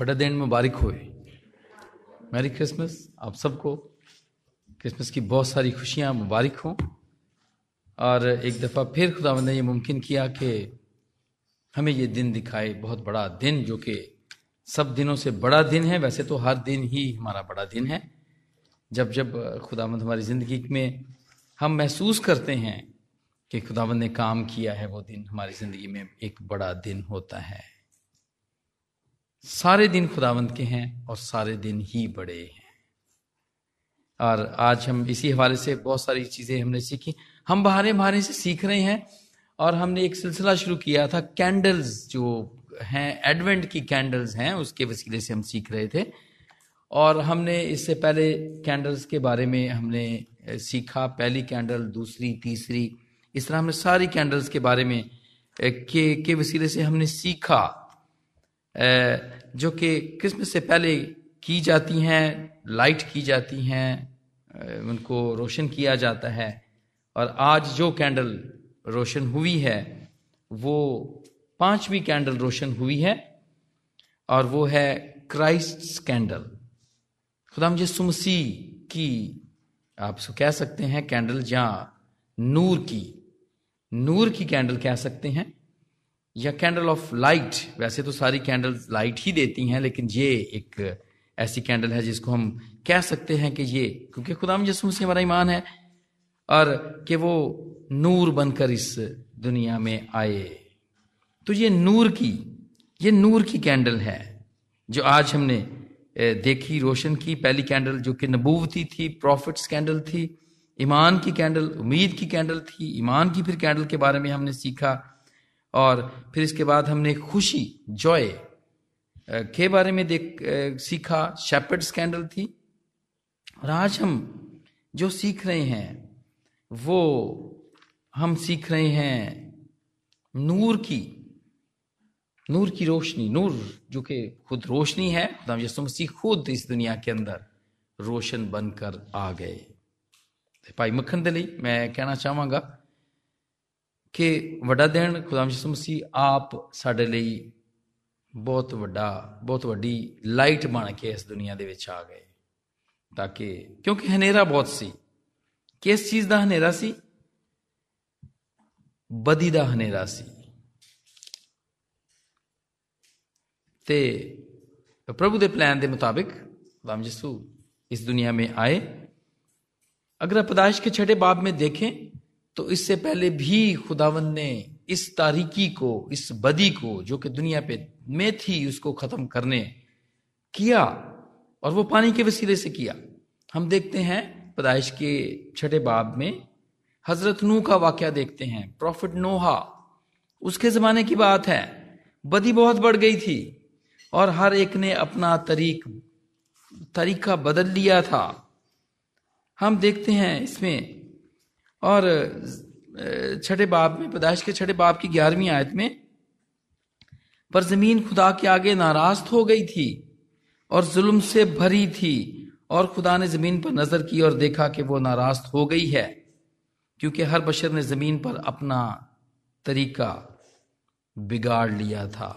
बड़ा दिन मुबारक होए। Merry Christmas. आप सबको क्रिसमस की बहुत सारी खुशियाँ, मुबारक हों। और एक दफ़ा फिर खुदा ने ये मुमकिन किया कि हमें ये दिन दिखाए, बहुत बड़ा दिन, जो कि सब दिनों से बड़ा दिन है। वैसे तो हर दिन ही हमारा बड़ा दिन है। जब जब खुदावंद हमारी ज़िंदगी में हम महसूस करते हैं कि खुदावंद ने काम किया है, वो दिन हमारी ज़िंदगी में एक बड़ा दिन होता है। सारे दिन खुदावंद के हैं और सारे दिन ही बड़े हैं। और आज हम इसी हवाले से बहुत सारी चीज़ें हमने सीखी। हम बाहरे बाहरे से सीख रहे हैं और हमने एक सिलसिला शुरू किया था कैंडल्स, जो हैं, एडवेंट की कैंडल्स हैं, उसके वसीले से हम सीख रहे थे। और हमने इससे पहले कैंडल्स के बारे में हमने सीखा, पहली कैंडल, दूसरी, तीसरी, इस तरह हमने सारी कैंडल्स के बारे में के के वसीले से हमने सीखा। जो कि क्रिसमस से पहले की जाती हैं, लाइट की जाती हैं उनको रोशन किया जाता है। और आज जो कैंडल रोशन हुई है, वो पांचवी कैंडल रोशन हुई है, और वो है क्राइस्ट कैंडल। खुदा मुझे सुमसी की, आप इसको कह सकते हैं, कैंडल या नूर की। नूर की कैंडल कह सकते हैं। या कैंडल ऑफ़ लाइट वैसे तो सारी कैंडल लाइट ही देती हैं, लेकिन ये एक ऐसी कैंडल है जिसको हम कह सकते हैं कि ये, क्योंकि खुदा यसू से हमारा ईमान है, और कि वो नूर बनकर इस दुनिया में आए। तो ये नूर की, ये नूर की कैंडल है, जो आज हमने देखी, रोशन की। पहली कैंडल जो कि नबूवती थी प्रॉफिट्स कैंडल थी, ईमान की कैंडल उम्मीद की कैंडल थी, ईमान की फिर कैंडल के बारे में हमने सीखा। और फिर इसके बाद हमने खुशी जॉय के बारे में देख सीखा। शेपर्ड्स स्कैंडल थी। और आज हम जो सीख रहे हैं, वो हम सीख रहे हैं नूर की नूर की रोशनी, नूर जो कि खुद रोशनी है। खुदा यसु मसीह खुद इस दुनिया के अंदर रोशन बनकर आ गए। भाई मक्खन दे मैं कहना चाहवागा कि ਵੱਡਾ ਦਿਨ ਖੁਦਾ ਯਿਸੂ ਮਸੀਹ ਆਪ ਸਾਡੇ ਲਈ ਬਹੁਤ ਵੱਡਾ ਬਹੁਤ ਵੱਡੀ ਲਾਈਟ ਬਣ ਕੇ ਇਸ ਦੁਨੀਆ ਦੇ ਵਿੱਚ ਆ ਗਏ ਤਾਂ ਕਿ ਕਿਉਂਕਿ ਹਨੇਰਾ ਬਹੁਤ ਸੀ ਕਿਸ ਚੀਜ਼ ਦਾ ਹਨੇਰਾ ਸੀ ਬਦੀ ਦਾ ਹਨੇਰਾ ਸੀ ਤੇ प्रभु के प्लान के मुताबिक खुदाम यसू इस दुनिया में आए अगर आप पैदाइश के छठे बाब में देखें तो इससे पहले भी खुदावन ने इस तारीकी को, इस बदी को, जो कि दुनिया पे में थी, उसको खत्म करने किया और वो पानी के वसीले से किया। हम देखते हैं पदाइश के छठे बाब में हज़रत नू का वाक्य देखते हैं। प्रॉफिट नोहा, उसके जमाने की बात है। बदी बहुत बढ़ गई थी और हर एक ने अपना तरीक, तरीका बदल लिया था। हम देखते हैं इसमें और छठे बाब में, पैदाइश के छठे बाब की ग्यारहवीं आयत में, पर ज़मीन खुदा के आगे नाराज़ हो गई थी और जुल्म से भरी थी और खुदा ने ज़मीन पर नज़र की और देखा कि वो नाराज़ हो गई है, क्योंकि हर बशर ने ज़मीन पर अपना तरीका बिगाड़ लिया था।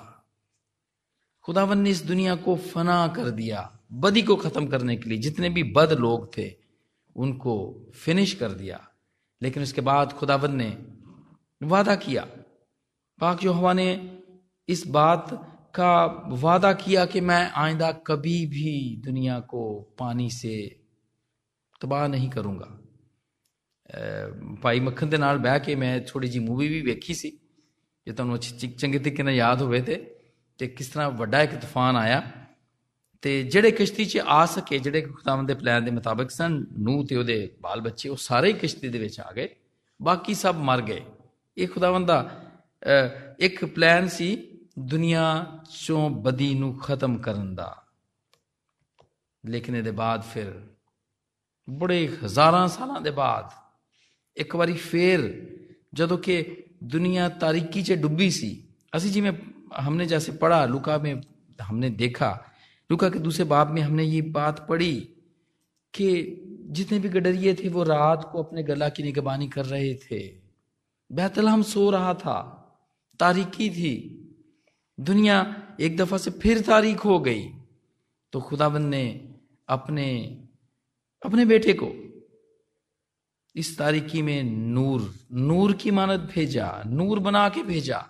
खुदावन ने इस दुनिया को फना कर दिया, बदी को खत्म करने के लिए जितने भी बद लोग थे, उनको फिनिश कर दिया। लेकिन उसके बाद खुदावन ने वादा किया पाक जो हवा ने इस बात का वादा किया कि मैं आइंदा कभी भी दुनिया को पानी से तबाह नहीं करूंगा ਭਾਈ ਮੱਖਣ ਦੇ ਨਾਲ ਬਹਿ ਕੇ ਮੈਂ ਥੋੜੀ ਜੀ ਮੂਵੀ ਵੀ ਵੇਖੀ ਸੀ ਜੇ ਤੁਹਾਨੂੰ ਚੰਗੇ ਤਰੀਕੇ ਨਾਲ ਯਾਦ ਹੋਵੇ ਤੇ ਤੇ ਕਿਸ ਤਰ੍ਹਾਂ ਵੱਡਾ ਇੱਕ ਤੂਫਾਨ ਆਇਆ ਤੇ ਜਿਹੜੇ ਕਿਸ਼ਤੀ 'ਚ ਆ ਸਕੇ ਜਿਹੜੇ ਖੁਦਾਵੰਦ ਦੇ ਪਲਾਨ ਦੇ ਮੁਤਾਬਕ ਸਨ ਨੂੰ ਤੇ ਉਹਦੇ ਬਾਲ ਬੱਚੇ ਉਹ ਸਾਰੇ ਹੀ ਕਿਸ਼ਤੀ ਦੇ ਵਿੱਚ ਆ ਗਏ ਬਾਕੀ ਸਭ ਮਰ ਗਏ ਇਹ ਖੁਦਾਵੰਦ ਦਾ ਇੱਕ ਪਲਾਨ ਸੀ ਦੁਨੀਆ ਚੋਂ ਬਦੀ ਨੂੰ ਖਤਮ ਕਰਨ ਦਾ ਲੇਕਿਨ ਇਹਦੇ ਬਾਅਦ ਫਿਰ ਬੜੇ ਹਜ਼ਾਰਾਂ ਸਾਲਾਂ ਦੇ ਬਾਅਦ ਇੱਕ ਵਾਰੀ ਫੇਰ ਜਦੋਂ ਕਿ ਦੁਨੀਆ ਤਾਰੀਕੀ 'ਚ ਡੁੱਬੀ ਸੀ ਅਸੀਂ ਜਿਵੇਂ हमने जैसे पढ़ा लुका में हमने देखा लुका के दूसरे बाब में हमने ये बात पढ़ी कि जितने भी गडरिए थे, वो रात को अपने गला की निगबानी कर रहे थे। बैतलहम सो रहा था तारीकी थी। दुनिया एक दफ़ा से फिर तारीख हो गई। तो खुदाबंद ने अपने अपने बेटे को इस तारीखी में नूर नूर की मानत भेजा, नूर बना के भेजा।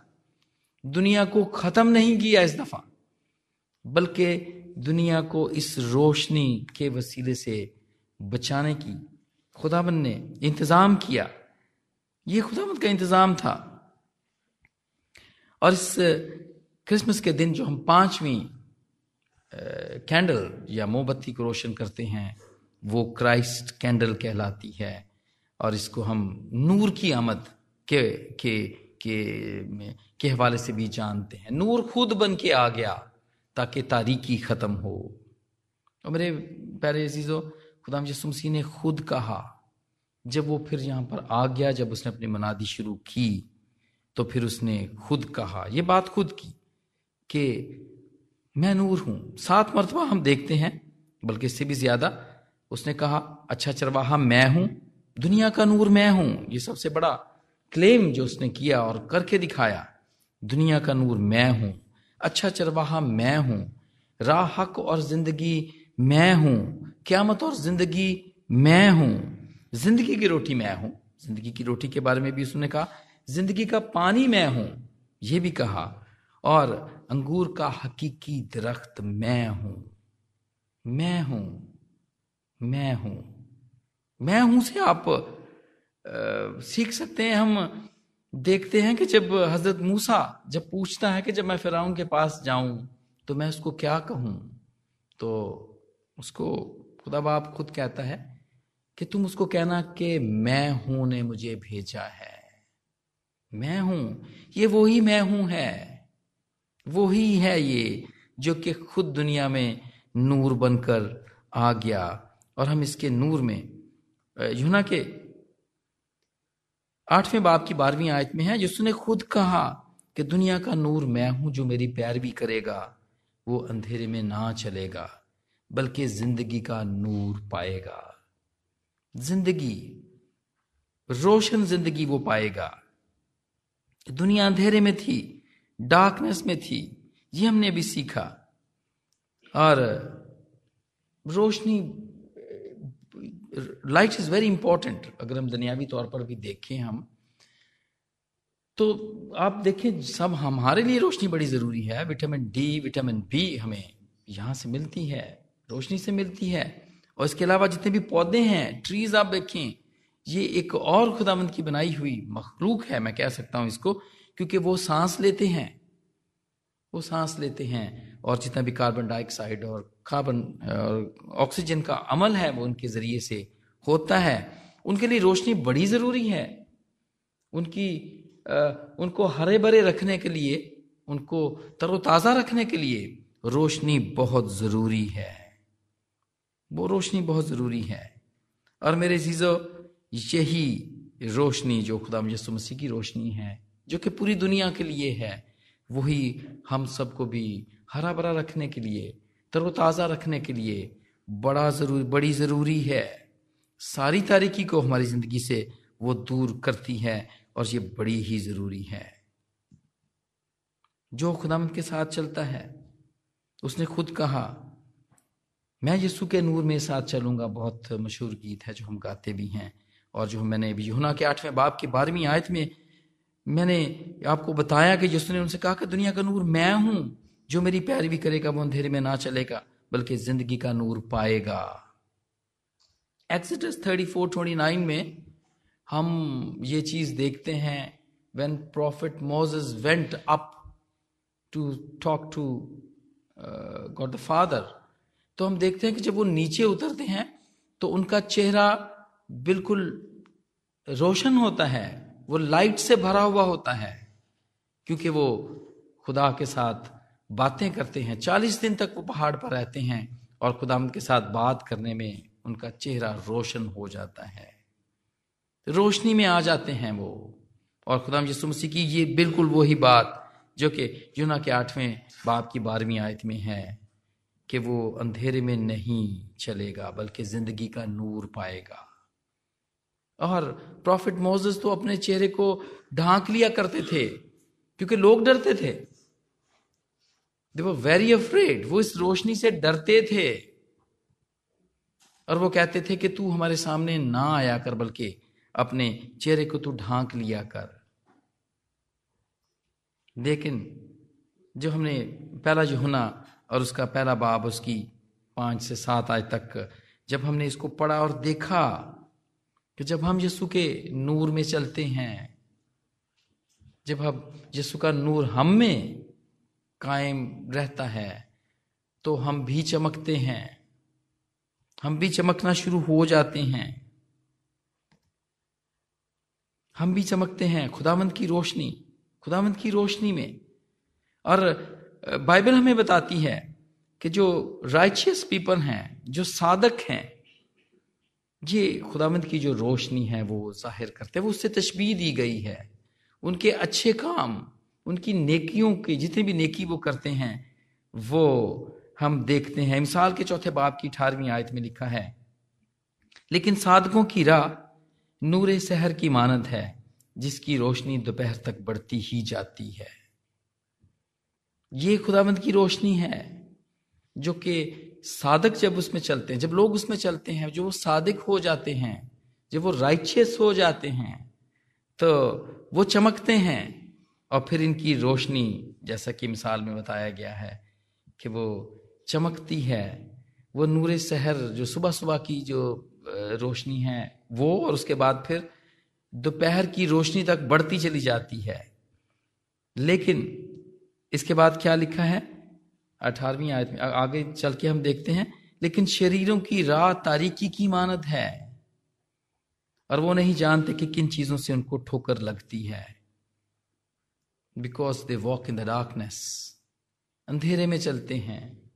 दुनिया को खत्म नहीं किया इस दफ़ा, बल्कि दुनिया को इस रोशनी के वसीले से बचाने की खुदाबंद ने इंतज़ाम किया। ये खुदाबंद का इंतज़ाम था। और इस क्रिसमस के दिन जो हम पांचवी कैंडल या मोमबत्ती को रोशन करते हैं, वो क्राइस्ट कैंडल कहलाती है। और इसको हम नूर की आमद के के के के हवाले से भी जानते हैं। नूर खुद बन के आ गया। ताकि तारीकी खत्म हो। और मेरे प्यारे अजीजो, खुदा यसुमसी ने खुद कहा, जब वो फिर यहाँ पर आ गया, जब उसने अपनी मनादी शुरू की तो फिर उसने खुद कहा, ये बात खुद की कि मैं नूर हूँ, सात मरतबा हम देखते हैं, बल्कि इससे भी ज़्यादा, उसने कहा अच्छा चरवाहा मैं हूँ, दुनिया का नूर मैं हूँ, ये सबसे बड़ा क्लेम जो उसने किया और करके दिखाया, दुनिया का नूर मैं हूँ। अच्छा चरवाहा मैं हूँ राह हक और ज़िंदगी मैं हूँ क्यामत और ज़िंदगी मैं हूँ। ज़िंदगी की रोटी मैं हूँ। ज़िंदगी की रोटी के बारे में भी उसने कहा ज़िंदगी का पानी मैं हूँ यह भी कहा और अंगूर का हकीकी दरख्त मैं हूँ। मैं हूँ मैं हूँ। मैं हूँ से आप आ, सीख सकते हैं हम देखते हैं कि जब हज़रत मूसा जब पूछता है कि जब मैं फिर के पास जाऊँ तो मैं उसको क्या कहूँ? तो उसको खुदा बाप खुद कहता है कि तुम उसको कहना कि मैं हूँ, ने मुझे भेजा है। मैं हूँ? ये वो ही मैं हूँ है। वो ही है ये जो कि खुद दुनिया में नूर बनकर आ गया। और हम इसके नूर में यूना के आठवें बाप की बारहवीं आयत में है, जिसने खुद कहा कि दुनिया का नूर मैं हूँ जो मेरी पैरवी करेगा, वो अंधेरे में ना चलेगा, बल्कि ज़िंदगी का नूर पाएगा। ज़िंदगी, रोशन ज़िंदगी वो पाएगा। दुनिया अंधेरे में थी डार्कनेस में थी, ये हमने अभी सीखा। और रोशनी लाइट इज़ वेरी इंपॉर्टेंट अगर हम दुनियावी तौर पर भी देखें हम तो आप देखें सब हमारे लिए रोशनी बड़ी ज़रूरी है। विटामिन डी विटामिन बी हमें यहाँ से मिलती है, रोशनी से मिलती है। और इसके अलावा जितने भी पौधे हैं ट्रीज आप देखें, ये एक और खुदामंद की बनाई हुई मखलूक है, मैं कह सकता हूँ इसको, क्योंकि वो सांस लेते हैं। वो सांस लेते हैं और जितना भी कार्बन डाइऑक्साइड और कार्बन और ऑक्सीजन का अमल है वो उनके ज़रिए से होता है। उनके लिए रोशनी बड़ी ज़रूरी है। उनकी आ, उनको हरे भरे रखने के लिए उनको तरोताजा रखने के लिए रोशनी बहुत ज़रूरी है। वो रोशनी बहुत ज़रूरी है। और मेरे चीज़ों यही रोशनी जो खुदा यसु मसीह की रोशनी है जो कि पूरी दुनिया के लिए है। वही हम सबको भी हरा भरा रखने के लिए, तरोताज़ा रखने के लिए बड़ा ज़रूरी, बड़ी ज़रूरी है। सारी तारीकी को हमारी ज़िंदगी से वो दूर करती है और ये बड़ी ही ज़रूरी है। जो खुदाम के साथ चलता है, उसने खुद कहा, मैं यीशु के नूर में साथ चलूँगा बहुत मशहूर गीत है जो हम गाते भी हैं और जो मैंने अभी यूना के आठवें बाप की बारहवीं आयत में मैंने आपको बताया कि जिसने उनसे कहा कि दुनिया का नूर मैं हूँ, जो मेरी पैरवी करेगा, वो अंधेरे में ना चलेगा, बल्कि ज़िंदगी का नूर पाएगा। Exodus thirty four twenty nine में हम ये चीज़ देखते हैं when prophet Moses went up to talk to God the father तो हम देखते हैं कि जब वो नीचे उतरते हैं तो उनका चेहरा बिल्कुल रोशन होता है। वो लाइट से भरा हुआ होता है, क्योंकि वो खुदा के साथ बातें करते हैं। चालीस दिन तक वो पहाड़ पर रहते हैं और खुदा के साथ बात करने में उनका चेहरा रोशन हो जाता है। रोशनी में आ जाते हैं वो। और खुदा यसु मसीह की ये बिल्कुल वही बात जो कि यूना के आठवें बाप की बारहवीं आयत में है कि वो अंधेरे में नहीं चलेगा, बल्कि ज़िंदगी का नूर पाएगा। और प्रॉफिट मोजेस तो अपने चेहरे को ढांक लिया करते थे, क्योंकि लोग डरते थे। दे वर वेरी अफ्रेड वो इस रोशनी से डरते थे। और वो कहते थे कि तू हमारे सामने ना आया कर, बल्कि अपने चेहरे को तू ढांक लिया कर। लेकिन जो हमने पहला जो होना और उसका पहला बाब, उसकी पाँच से सात आज तक, जब हमने इसको पढ़ा और देखा कि जब हम यीशु के नूर में चलते हैं, जब हम यीशु का नूर हम में कायम रहता है तो हम भी चमकते हैं। हम भी चमकना शुरू हो जाते हैं। हम भी चमकते हैं खुदावंत की रोशनी, खुदावंत की रोशनी में। और बाइबल हमें बताती है कि जो राइचियस पीपल हैं, जो साधक हैं ये खुदावंत की जो रोशनी है, वो ज़ाहिर करते हैं, वो उससे तशबी दी गई है। उनके अच्छे काम, उनकी नेकियों की, जितनी भी नेकी वो करते हैं, वो हम देखते हैं। मिसाल के चौथे बाप की अठारहवीं आयत में लिखा है, लेकिन साधकों की राह नूर शहर की मानद है, जिसकी रोशनी दोपहर तक बढ़ती ही जाती है। ये खुदावंत की रोशनी है, जो कि साधक जब उसमें चलते हैं, जब लोग उसमें चलते हैं जो वो साधक हो जाते हैं, जब वो राइचियस हो जाते हैं तो वो चमकते हैं और फिर इनकी रोशनी, जैसा कि मिसाल में बताया गया है कि वो चमकती है, वो नूर शहर जो सुबह सुबह की जो रोशनी है, वो और उसके बाद फिर दोपहर की रोशनी तक बढ़ती चली जाती है। लेकिन इसके बाद क्या लिखा है? अठारहवीं आयत में। आगे चल के हम देखते हैं, लेकिन शरीरों की राह तारीकी की मानद है। और वो नहीं जानते कि किन चीज़ों से उनको ठोकर लगती है। Because they walk in the darkness अंधेरे में चलते हैं।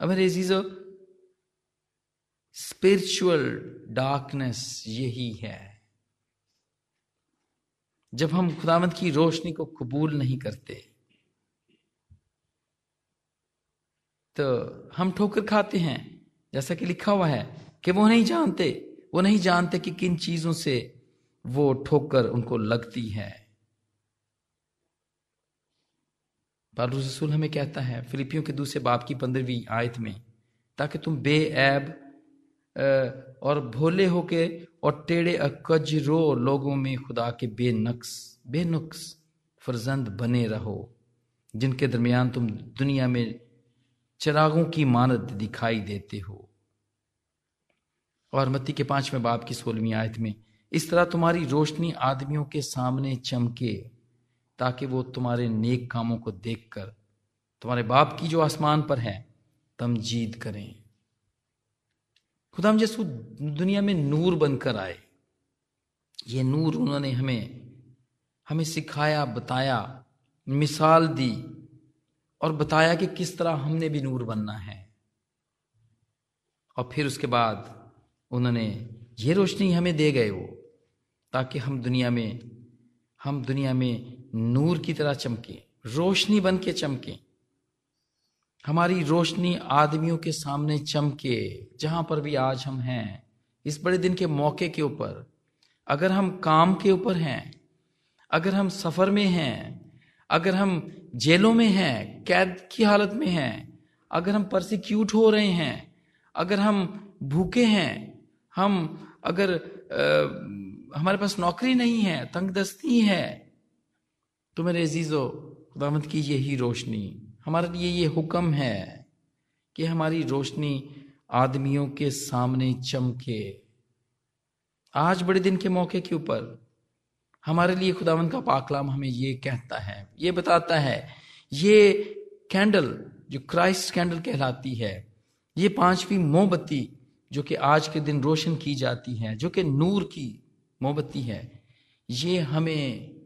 अब मेरे चीज़ों स्पिरिचुअल डार्कनेस यही है। जब हम खुदामद की रोशनी को कबूल नहीं करते तो हम ठोकर खाते हैं। जैसा कि लिखा हुआ है कि वो नहीं जानते, वो नहीं जानते कि किन चीज़ों से वो ठोकर उनको लगती है। पालू रसूल हमें कहता है, फिलिपियों के दूसरे बाप की पंद्रहवीं आयत में, ताकि तुम बेऐब और भोले होके और टेढ़े अकजरो लोगों में खुदा के बेनक्स, बेनुक्स फर्जंद बने रहो, जिनके दरमियान तुम दुनिया में चिरागों की मानद दिखाई देते हो। और मत्ती के पाँचवें बाप की सोलहवीं आयत में, इस तरह तुम्हारी रोशनी आदमियों के सामने चमके, ताकि वो तुम्हारे नेक कामों को देखकर, तुम्हारे बाप की जो आसमान पर है, तमजीद करें। खुदाम यसू दुनिया में नूर बनकर आए। ये नूर उन्होंने हमें हमें सिखाया, बताया, मिसाल दी और बताया कि किस तरह हमने भी नूर बनना है। और फिर उसके बाद उन्होंने, ये रोशनी हमें दे गए वो, ताकि हम दुनिया में, हम दुनिया में नूर की तरह चमके, रोशनी बन के चमके। हमारी रोशनी आदमियों के सामने चमके, जहाँ पर भी आज हम हैं, इस बड़े दिन के मौके के ऊपर। अगर हम काम के ऊपर हैं, अगर हम सफ़र में हैं, अगर हम जेलों में हैं कैद की हालत में हैं। अगर हम परसिक्यूट हो रहे हैं अगर हम भूखे हैं हम अगर आ, हमारे पास नौकरी नहीं है तंगदस्ती है तो मेरे अजीजो खुदावंत की यही रोशनी हमारे लिए ये हुक्म है कि हमारी रोशनी आदमियों के सामने चमके। आज बड़े दिन के मौके के ऊपर हमारे लिए खुदावन का पाकलाम हमें ये कहता है, ये बताता है, ये कैंडल जो क्राइस्ट कैंडल कहलाती है, ये पांचवी मोमबत्ती जो कि आज के दिन रोशन की जाती है, जो कि नूर की मोमबत्ती है, ये हमें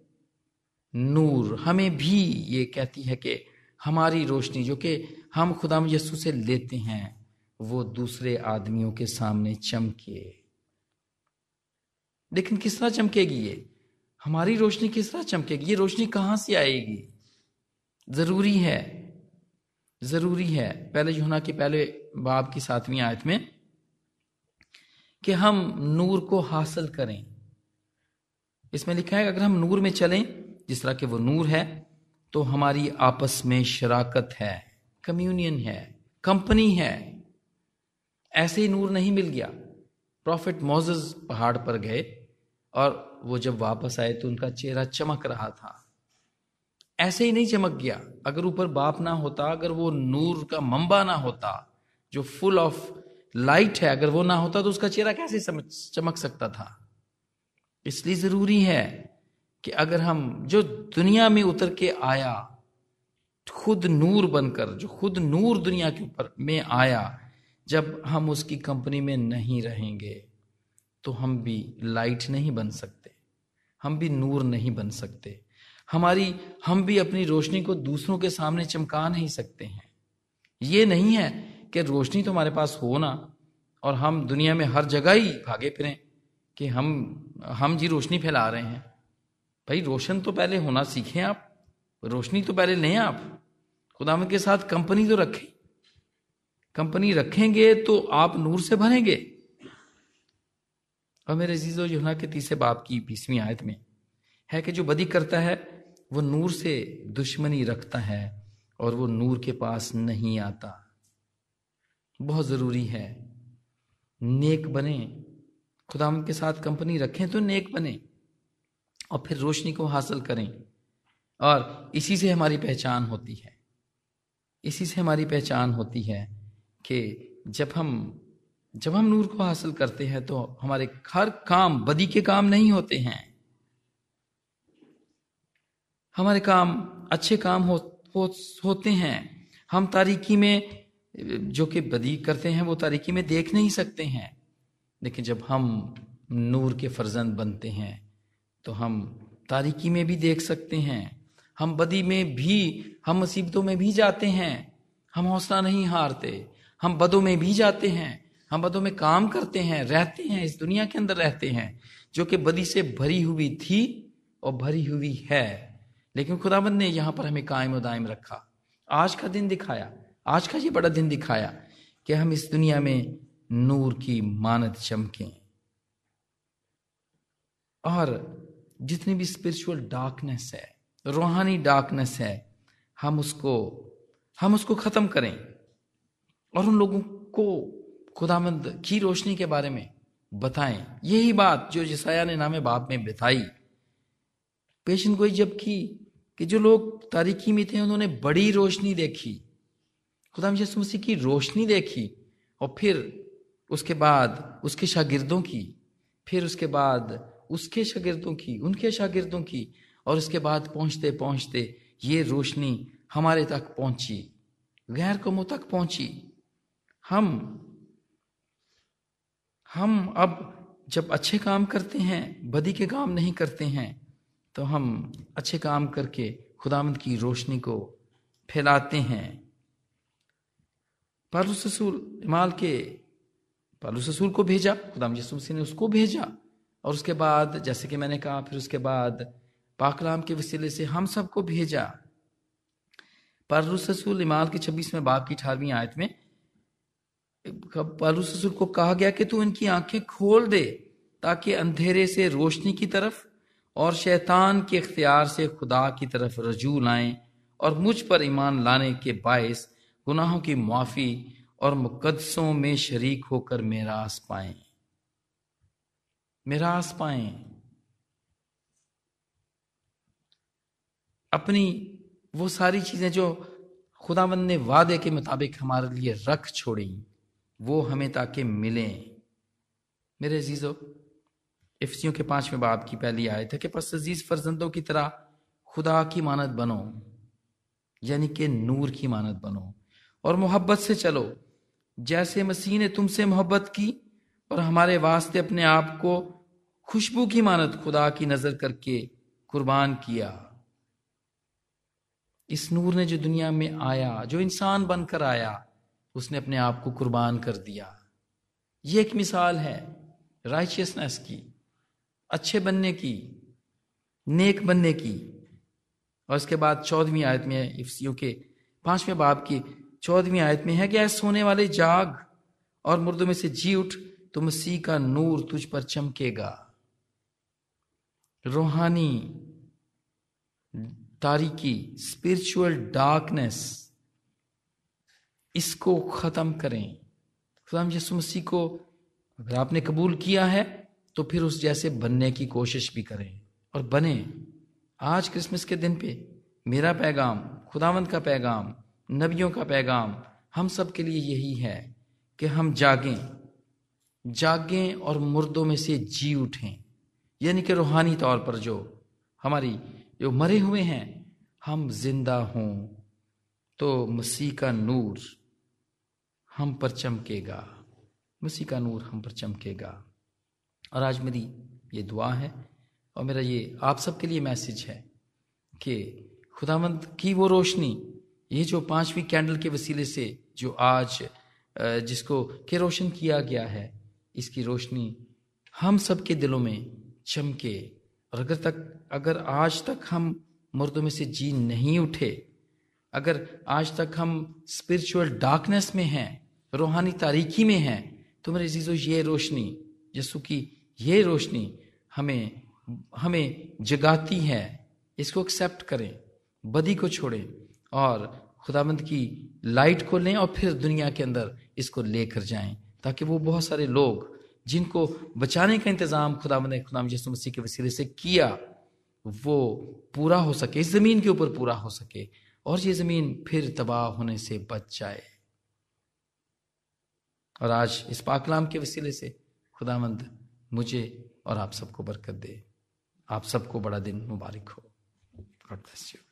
नूर, हमें भी ये कहती है कि हमारी रोशनी जो कि हम खुदाम यसु से लेते हैं, वो दूसरे आदमियों के सामने चमके। लेकिन किस तरह चमकेगी ये? हमारी रोशनी किस तरह चमकेगी? ये रोशनी कहाँ से आएगी? ज़रूरी है। ज़रूरी है। पहले यूना के पहले बाब की सातवीं आयत में कि हम नूर को हासिल करें। इसमें लिखा है अगर हम नूर में चलें, जिस तरह के वो नूर है तो हमारी आपस में शराकत है, कम्युनियन है, कंपनी है। ऐसे ही नूर नहीं मिल गया। प्रॉफिट मोजस पहाड़ पर गए। और वो जब वापस आए तो उनका चेहरा चमक रहा था। ऐसे ही नहीं चमक गया। अगर ऊपर बाप ना होता, अगर वो नूर का मंबा ना होता, जो फुल ऑफ़ लाइट है, अगर वो ना होता तो उसका चेहरा कैसे चमक सकता था? इसलिए ज़रूरी है कि अगर हम, जो दुनिया में उतर के आया, खुद नूर बनकर, जो खुद नूर दुनिया के ऊपर में आया, जब हम उसकी कंपनी में नहीं रहेंगे। तो हम भी लाइट नहीं बन सकते। हम भी नूर नहीं बन सकते। हमारी, हम भी अपनी रोशनी को दूसरों के सामने चमका नहीं सकते हैं। ये नहीं है कि रोशनी तो हमारे पास हो ना, और हम दुनिया में हर जगह ही भागे फिरें कि हम हम जी रोशनी फैला रहे हैं। भाई, रोशन तो पहले होना सीखें आप। रोशनी तो पहले लें आप। खुदाम के साथ कंपनी तो रखें। कंपनी रखेंगे तो आप नूर से भरेंगे। और मेरे जीजो युना के तीसरे बाप की बीसवीं आयत में है कि जो बदी करता है, वो नूर से दुश्मनी रखता है और वो नूर के पास नहीं आता। बहुत ज़रूरी है। नेक बने। खुदा के साथ कंपनी रखें तो नेक बने और फिर रोशनी को हासिल करें। और इसी से हमारी पहचान होती है। इसी से हमारी पहचान होती है कि जब हम जब हम नूर को हासिल करते हैं तो हमारे हर काम बदी के काम नहीं होते हैं। हमारे काम अच्छे काम हो, हो होते हैं। हम तारीकी में जो कि बदी करते हैं वो तारीकी में देख नहीं सकते हैं। लेकिन जब हम नूर के फर्जंद बनते हैं तो हम तारीकी में भी देख सकते हैं। हम बदी में भी हम मुसीबतों में भी जाते हैं। हम हौसला नहीं हारते। हम बदों में भी जाते हैं। हम बदों में काम करते हैं, रहते हैं, इस दुनिया के अंदर रहते हैं, जो कि बदी से भरी हुई थी और भरी हुई है। लेकिन खुदाबंद ने यहाँ पर हमें कायम दायम रखा। आज का दिन दिखाया, आज का ये बड़ा दिन दिखाया कि हम इस दुनिया में नूर की मानद चमके। और जितनी भी स्पिरिचुअल डार्कनेस है, रूहानी डार्कनेस है, हम उसको हम उसको खत्म करें। और उन लोगों को खुदामंद की रोशनी के बारे में बताएँ। यही बात जो जिसाया ने नामे बाप में बिताई। पेशन कोई जब की, कि जो लोग तारीखी में थे, उन्होंने बड़ी रोशनी देखी। खुदा मसीह की रोशनी देखी, और फिर उसके बाद उसके शागिर्दों की, फिर उसके बाद उसके शागिर्दों की, उनके शागिर्दों की, और उसके बाद पहुँचते पहुँचते ये रोशनी हमारे तक पहुँची, गैर कमों तक पहुँची। हम हम अब जब अच्छे काम करते हैं, बदी के काम नहीं करते हैं तो हम अच्छे काम करके खुदामंद की रोशनी को फैलाते हैं। पालू ससुर इमाल के पालू ससुर को भेजा, खुदाम यसु मसीह ने उसको भेजा, और उसके बाद, जैसे कि मैंने कहा, फिर उसके बाद पाकलाम के वसीले से हम सबको भेजा। पालू ससुर इमाल के छब्बीसवें बाप की अठारहवीं आयत में पालू ससुर को कहा गया कि तू इनकी आँखें खोल दे ताकि अंधेरे से रोशनी की तरफ़ और शैतान के इख्तियार से खुदा की तरफ़ रजू लाएँ और मुझ पर ईमान लाने के बायस गुनाहों की मुआफी और मुकदसों में शरीक होकर मेरास पाए। मेरास पाए। अपनी वो सारी चीज़ें जो खुदावंद ने वादे के मुताबिक हमारे लिए रख छोड़ी। वो हमें ताकि मिले। मेरे जीजो इफ्सियों के पाँचवें बाप की पहली आयत है कि पस अज़ीज़ फर्जंदों की तरह खुदा की मानत बनो, यानी कि नूर की मानत बनो। और मोहब्बत से चलो। जैसे मसीह ने तुमसे मोहब्बत की और हमारे वास्ते अपने आप को खुशबू की मानत खुदा की नज़र करके कुर्बान किया। इस नूर ने जो दुनिया में आया, जो इंसान बनकर आया उसने अपने आप को कुर्बान कर दिया। ये एक मिसाल है राइशियसनेस की, अच्छे बनने की, नेक बनने की। और उसके बाद चौदहवीं आयत में इफ्सियों के पाँचवें बाप की चौदहवीं आयत में है कि ऐसे सोने वाले जाग और मुर्दों में से जी उठ तो मसीह का नूर तुझ पर चमकेगा। रूहानी, तारीकी स्पिरिचुअल डार्कनेस इसको खत्म करें। खुदा यसु मसीह को अगर आपने कबूल किया है तो फिर उस जैसे बनने की कोशिश भी करें और बने। आज क्रिसमस के दिन पे मेरा पैगाम, खुदावंत का पैगाम, नबियों का पैगाम, हम सब के लिए यही है कि हम जागें। जागें और मुर्दों में से जी उठें। यानी कि रूहानी तौर पर जो हमारी, जो मरे हुए हैं, हम ज़िंदा हों। तो मसीह का नूर हम पर चमकेगा। मसीह का नूर हम पर चमकेगा। और आज मेरी ये दुआ है और मेरा ये आप सबके लिए मैसेज है कि खुदामंद की वो रोशनी, ये जो पांचवी कैंडल के वसीले से जो आज जिसको के रोशन किया गया है, इसकी रोशनी हम सबके दिलों में चमके। और अगर तक, अगर आज तक हम मुर्दों में से जी नहीं उठे, अगर आज तक हम स्पिरिचुअल डार्कनेस में हैं रूहानी तारीकी में हैं। तो मेरे जीजो ये रोशनी यसु की ये रोशनी हमें हमें जगाती है। इसको एक्सेप्ट करें, बदी को छोड़ें और खुदाबंद की लाइट को लें और फिर दुनिया के अंदर इसको लेकर जाएँ, ताकि वो बहुत सारे लोग जिनको बचाने का इंतज़ाम खुदाबंद ने खुदाम यसु मसीह के वसीले से किया, वो पूरा हो सके, इस ज़मीन के ऊपर पूरा हो सके और ये ज़मीन फिर तबाह होने से बच जाए। और आज इस पाकलाम के वसीले से खुदामंद मुझे और आप सबको बरकत दे। आप सबको बड़ा दिन मुबारक हो। God bless you